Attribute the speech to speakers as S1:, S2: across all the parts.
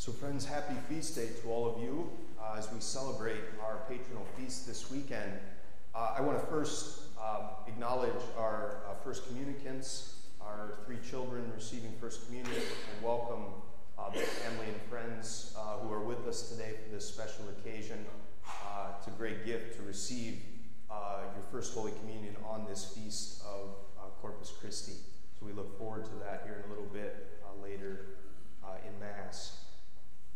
S1: So, friends, happy feast day to all of you uh, as we celebrate our patronal feast this weekend. Uh, I want to first uh, acknowledge our uh, first communicants, our three children receiving First Communion, and welcome uh, the family and friends uh, who are with us today for this special occasion. it's a great gift to receive your First Holy Communion on this feast of Corpus Christi. So we look forward to that here in a little bit later in Mass.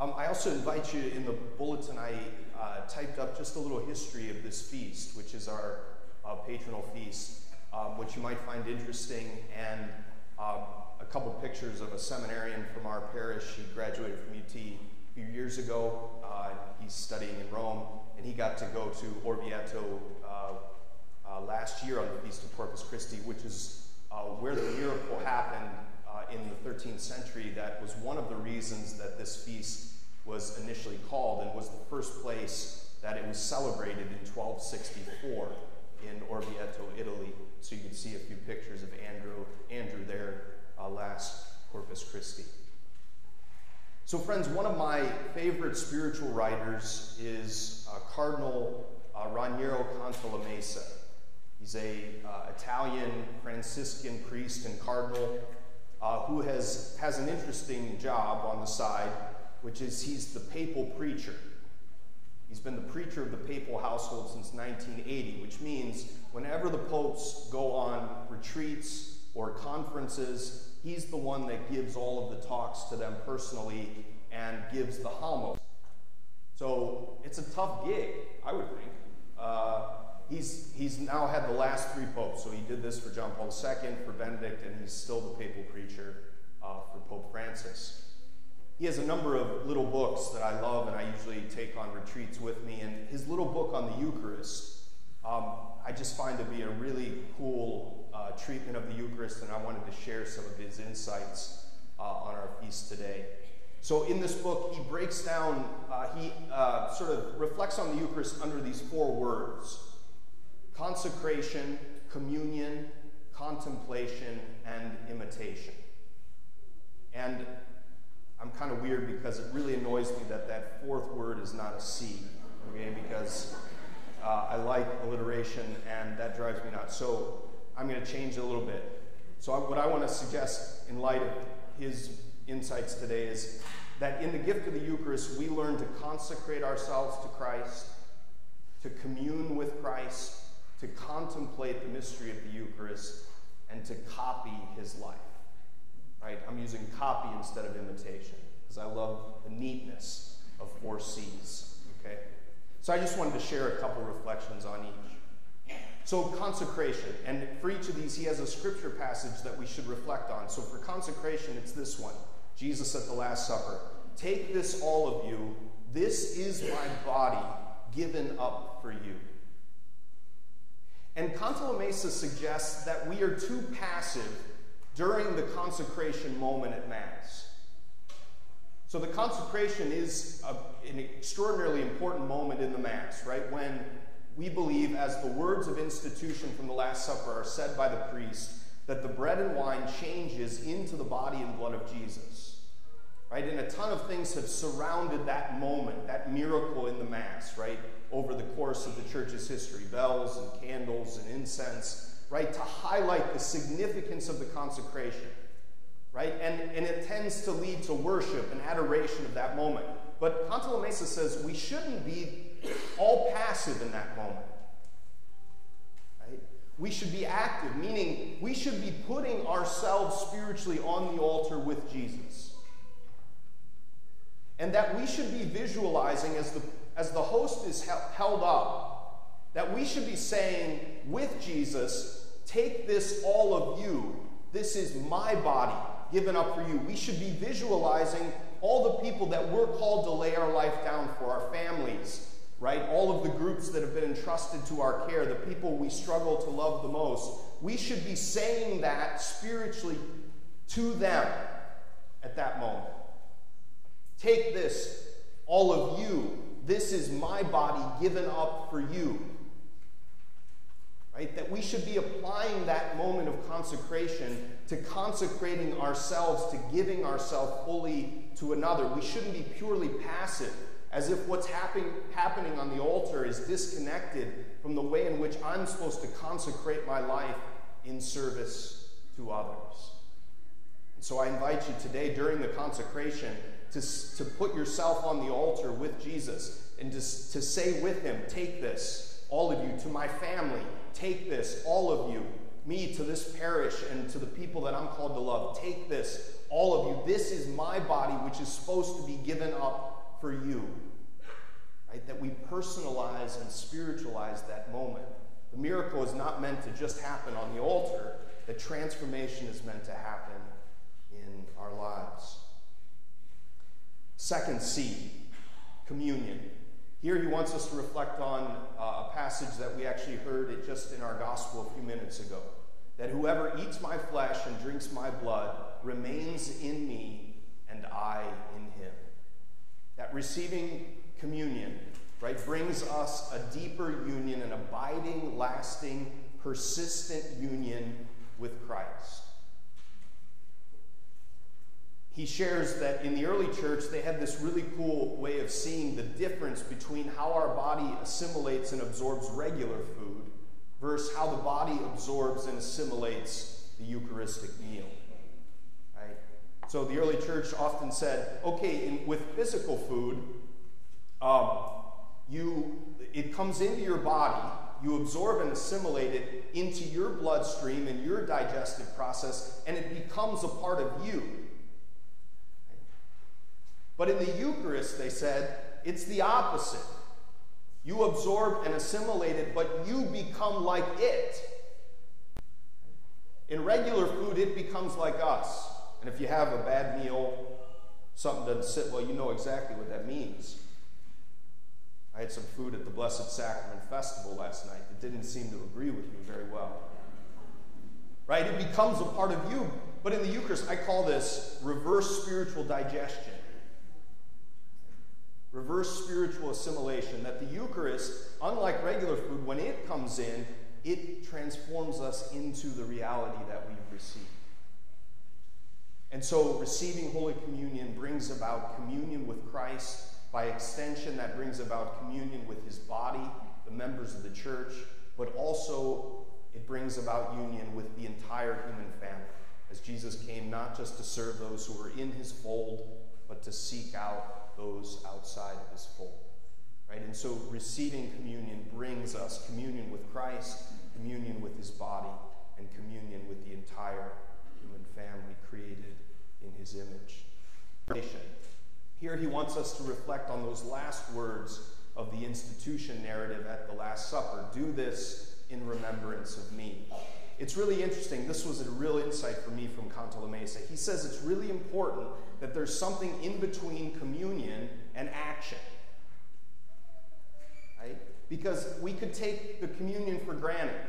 S1: Um, I also invite you in the bulletin, I uh, typed up just a little history of this feast, which is our uh, patronal feast, um, which you might find interesting, and um, a couple pictures of a seminarian from our parish. He graduated from UT a few years ago. Uh, he's studying in Rome, and he got to go to Orvieto uh, uh, last year on the Feast of Corpus Christi, which is uh, where the miracle happened in the 13th century that was one of the reasons that this feast was initially called and was the first place that it was celebrated in 1264 in Orvieto, Italy. So you can see a few pictures of Andrew, Andrew there uh, last Corpus Christi. So, friends, one of my favorite spiritual writers is uh, Cardinal uh, Raniero Cantalamessa. He's a uh, Italian Franciscan priest and cardinal uh, who has, has an interesting job on the side, which is he's the papal preacher. He's been the preacher of the papal household since 1980, which means whenever the popes go on retreats or conferences, he's the one that gives all of the talks to them personally and gives the homilies. So it's a tough gig, I would think. Uh, he's, he's now had the last three popes. So he did this for John Paul II, for Benedict, and he's still the papal preacher uh, for Pope Francis. He has a number of little books that I love and I usually take on retreats with me. And his little book on the Eucharist, um, I just find to be a really cool uh, treatment of the Eucharist, and I wanted to share some of his insights uh, on our feast today. So, in this book, he breaks down, uh, he uh, sort of reflects on the Eucharist under these four words consecration, communion, contemplation, and imitation. And I'm kind of weird because it really annoys me that that fourth word is not a C, okay? Because uh, I like alliteration and that drives me nuts. So I'm going to change it a little bit. So, I, what I want to suggest in light of his insights today is that in the gift of the Eucharist, we learn to consecrate ourselves to Christ, to commune with Christ, to contemplate the mystery of the Eucharist and to copy his life. Right? I'm using copy instead of imitation because I love the neatness of four C's. Okay? So I just wanted to share a couple reflections on each. So, consecration. And for each of these, he has a scripture passage that we should reflect on. So, for consecration, it's this one Jesus at the Last Supper. Take this, all of you. This is my body given up for you. And Cantalamessa suggests that we are too passive during the consecration moment at Mass. So the consecration is a, an extraordinarily important moment in the Mass, right? When we believe, as the words of institution from the Last Supper are said by the priest, that the bread and wine changes into the body and blood of Jesus. Right? And a ton of things have surrounded that moment, that miracle in the Mass, right? over the course of the church's history bells and candles and incense, right, to highlight the significance of the consecration, right? And, and it tends to lead to worship and adoration of that moment. But Cantalamessa says we shouldn't be all passive in that moment. Right? We should be active, meaning we should be putting ourselves spiritually on the altar with Jesus. And that we should be visualizing as the as the host is held up, that we should be saying with Jesus, Take this, all of you. This is my body given up for you. We should be visualizing all the people that we're called to lay our life down for, our families, right? All of the groups that have been entrusted to our care, the people we struggle to love the most. We should be saying that spiritually to them at that moment. Take this, all of you, this is my body given up for you. Right? That we should be applying that moment of consecration to consecrating ourselves, to giving ourselves fully to another. We shouldn't be purely passive, as if what's happen- happening on the altar is disconnected from the way in which I'm supposed to consecrate my life in service to others. And so I invite you today during the consecration to, to put yourself on the altar with Jesus and to, to say with him, Take this, all of you, to my family, take this, all of you, me to this parish and to the people that I'm called to love, take this, all of you. This is my body, which is supposed to be given up for you. Right? That we personalize and spiritualize that moment. The miracle is not meant to just happen on the altar, the transformation is meant to happen in our lives. Second C, communion. Here he wants us to reflect on uh, a passage that we actually heard it just in our gospel a few minutes ago. That whoever eats my flesh and drinks my blood remains in me and I in him. That receiving communion, right, brings us a deeper union, an abiding, lasting, persistent union with Christ he shares that in the early church, they had this really cool way of seeing the difference between how our body assimilates and absorbs regular food versus how the body absorbs and assimilates the Eucharistic meal. Right? So the early church often said, okay, in, with physical food, um, you, it comes into your body, you absorb and assimilate it into your bloodstream and your digestive process, and it becomes a part of you. But in the Eucharist, they said, it's the opposite. You absorb and assimilate it, but you become like it. In regular food, it becomes like us. And if you have a bad meal, something doesn't sit well, you know exactly what that means. I had some food at the Blessed Sacrament Festival last night that didn't seem to agree with me very well. Right? It becomes a part of you. But in the Eucharist, I call this reverse spiritual digestion reverse spiritual assimilation, that the Eucharist, unlike regular food, when it comes in, it transforms us into the reality that we've received. And so, receiving Holy Communion brings about communion with Christ. By extension, that brings about communion with his body, the members of the church, but also it brings about union with the entire human family. As Jesus came not just to serve those who were in his fold, but to seek out those outside of his fold. Right? And so receiving communion brings us communion with Christ, communion with his body, and communion with the entire human family created in his image. Here he wants us to reflect on those last words of the institution narrative at the Last Supper. Do this in remembrance of me. It's really interesting. This was a real insight for me from Cantalamessa. He says it's really important that there's something in between communion and action. Right? Because we could take the communion for granted.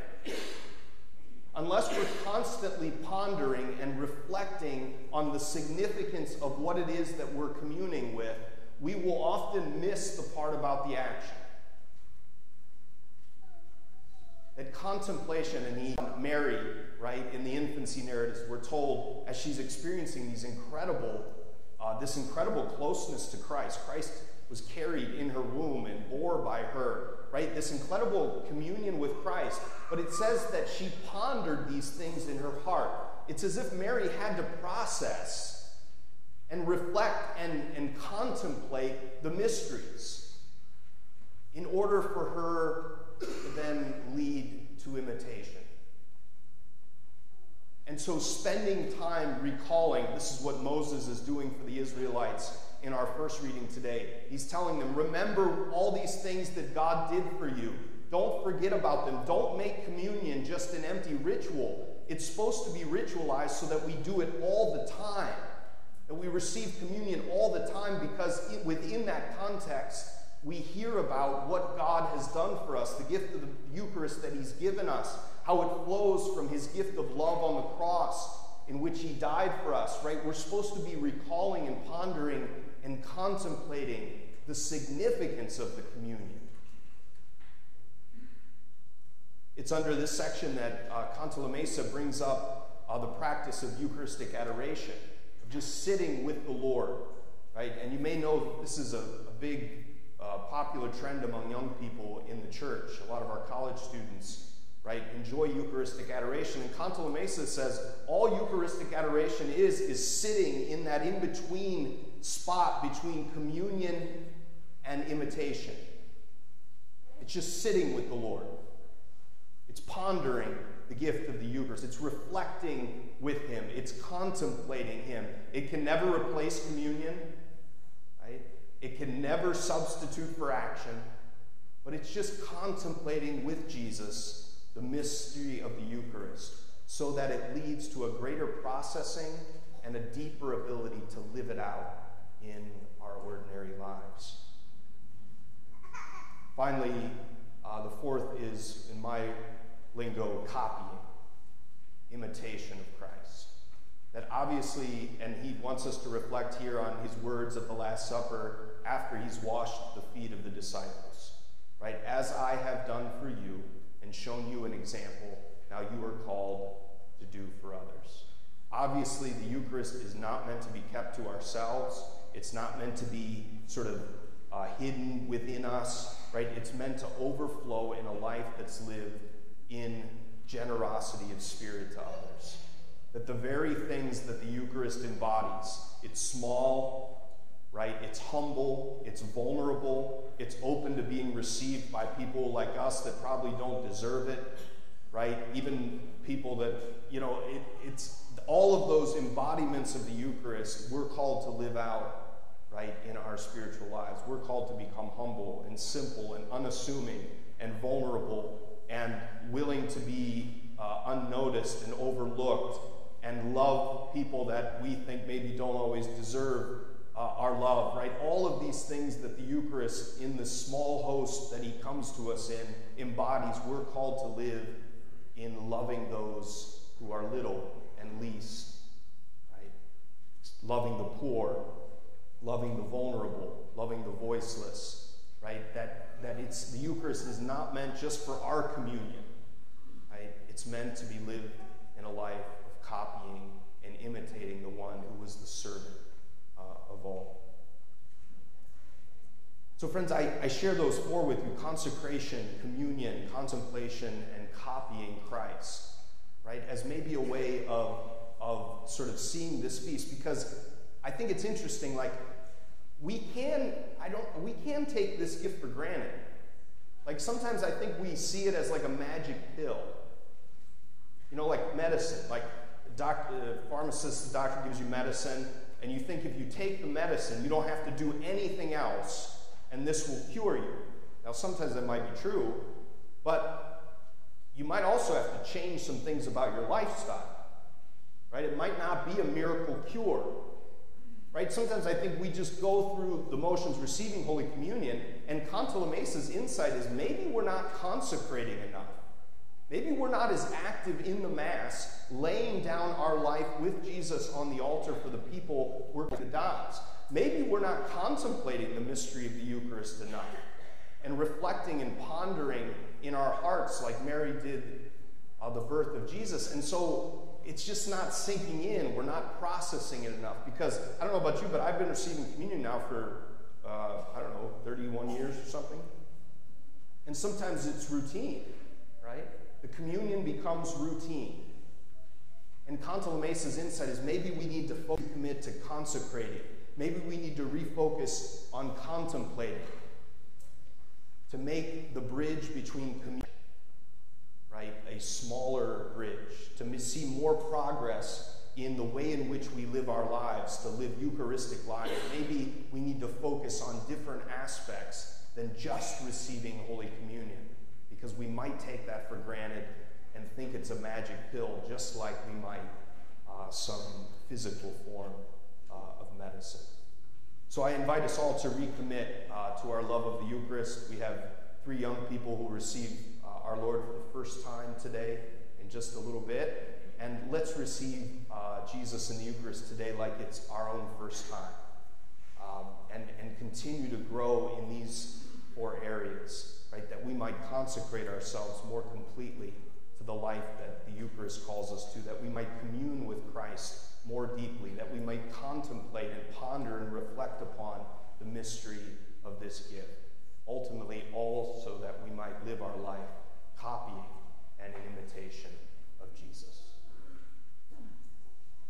S1: Unless we're constantly pondering and reflecting on the significance of what it is that we're communing with, we will often miss the part about the action. That contemplation and Mary, right, in the infancy narratives, we're told as she's experiencing these incredible, uh, this incredible closeness to Christ. Christ was carried in her womb and bore by her, right? This incredible communion with Christ. But it says that she pondered these things in her heart. It's as if Mary had to process and reflect and, and contemplate the mysteries in order for her to then lead to imitation. And so, spending time recalling this is what Moses is doing for the Israelites in our first reading today. He's telling them, Remember all these things that God did for you. Don't forget about them. Don't make communion just an empty ritual. It's supposed to be ritualized so that we do it all the time. That we receive communion all the time because within that context, we hear about what God has done for us, the gift of the Eucharist that He's given us, how it flows from His gift of love on the cross in which He died for us, right? We're supposed to be recalling and pondering and contemplating the significance of the communion. It's under this section that uh, Canto brings up uh, the practice of Eucharistic adoration, just sitting with the Lord, right? And you may know this is a, a big uh, popular trend among young people in the church. A lot of our college students, right, enjoy Eucharistic adoration. And Cantalamessa says all Eucharistic adoration is is sitting in that in between spot between communion and imitation. It's just sitting with the Lord. It's pondering the gift of the Eucharist. It's reflecting with Him. It's contemplating Him. It can never replace communion, right? It can never substitute for action, but it's just contemplating with Jesus the mystery of the Eucharist so that it leads to a greater processing and a deeper ability to live it out in our ordinary lives. Finally, uh, the fourth is, in my lingo, copying, imitation of Christ. That obviously, and he wants us to reflect here on his words at the Last Supper after he's washed the feet of the disciples. Right? As I have done for you and shown you an example, now you are called to do for others. Obviously, the Eucharist is not meant to be kept to ourselves. It's not meant to be sort of uh, hidden within us, right? It's meant to overflow in a life that's lived in generosity of spirit to others. That the very things that the Eucharist embodies, it's small, right? It's humble, it's vulnerable, it's open to being received by people like us that probably don't deserve it, right? Even people that, you know, it, it's all of those embodiments of the Eucharist we're called to live out right, in our spiritual lives. We're called to become humble and simple and unassuming and vulnerable and willing to be uh, unnoticed and overlooked and love people that we think maybe don't always deserve uh, our love, right? All of these things that the Eucharist, in the small host that He comes to us in, embodies, we're called to live in loving those who are little and least, right? Loving the poor, loving the vulnerable, loving the voiceless, right? That, that it's, the Eucharist is not meant just for our communion, right? It's meant to be lived in a life of copying and imitating the one who was the servant uh, of all. So, friends, I, I share those four with you consecration, communion, contemplation, and copying Christ, right? As maybe a way of, of sort of seeing this feast because I think it's interesting, like, we can, I don't, we can take this gift for granted. Like, sometimes I think we see it as like a magic pill. You know, like medicine. Like, doc, the pharmacist, the doctor gives you medicine, and you think if you take the medicine, you don't have to do anything else, and this will cure you. Now, sometimes that might be true, but you might also have to change some things about your lifestyle. Right? It might not be a miracle cure. Right? Sometimes I think we just go through the motions receiving Holy Communion, and Cantalamessa's insight is maybe we're not consecrating enough. Maybe we're not as active in the Mass, laying down our life with Jesus on the altar for the people we're to die. Maybe we're not contemplating the mystery of the Eucharist enough and reflecting and pondering in our hearts like Mary did uh, the birth of Jesus. And so it's just not sinking in. We're not processing it enough because I don't know about you, but I've been receiving communion now for, uh, I don't know, 31 years or something. And sometimes it's routine, right? The communion becomes routine. And Cantalamessa's insight is maybe we need to commit to consecrating. Maybe we need to refocus on contemplating to make the bridge between communion? A smaller bridge, to see more progress in the way in which we live our lives, to live Eucharistic lives. Maybe we need to focus on different aspects than just receiving Holy Communion, because we might take that for granted and think it's a magic pill, just like we might uh, some physical form uh, of medicine. So I invite us all to recommit uh, to our love of the Eucharist. We have three young people who received our Lord for the first time today in just a little bit. And let's receive uh, Jesus in the Eucharist today like it's our own first time. Um, and, and continue to grow in these four areas, right? That we might consecrate ourselves more completely to the life that the Eucharist calls us to, that we might commune with Christ more deeply, that we might contemplate and ponder and reflect upon the mystery of this gift. Ultimately, all so that we might live our life copying and an imitation.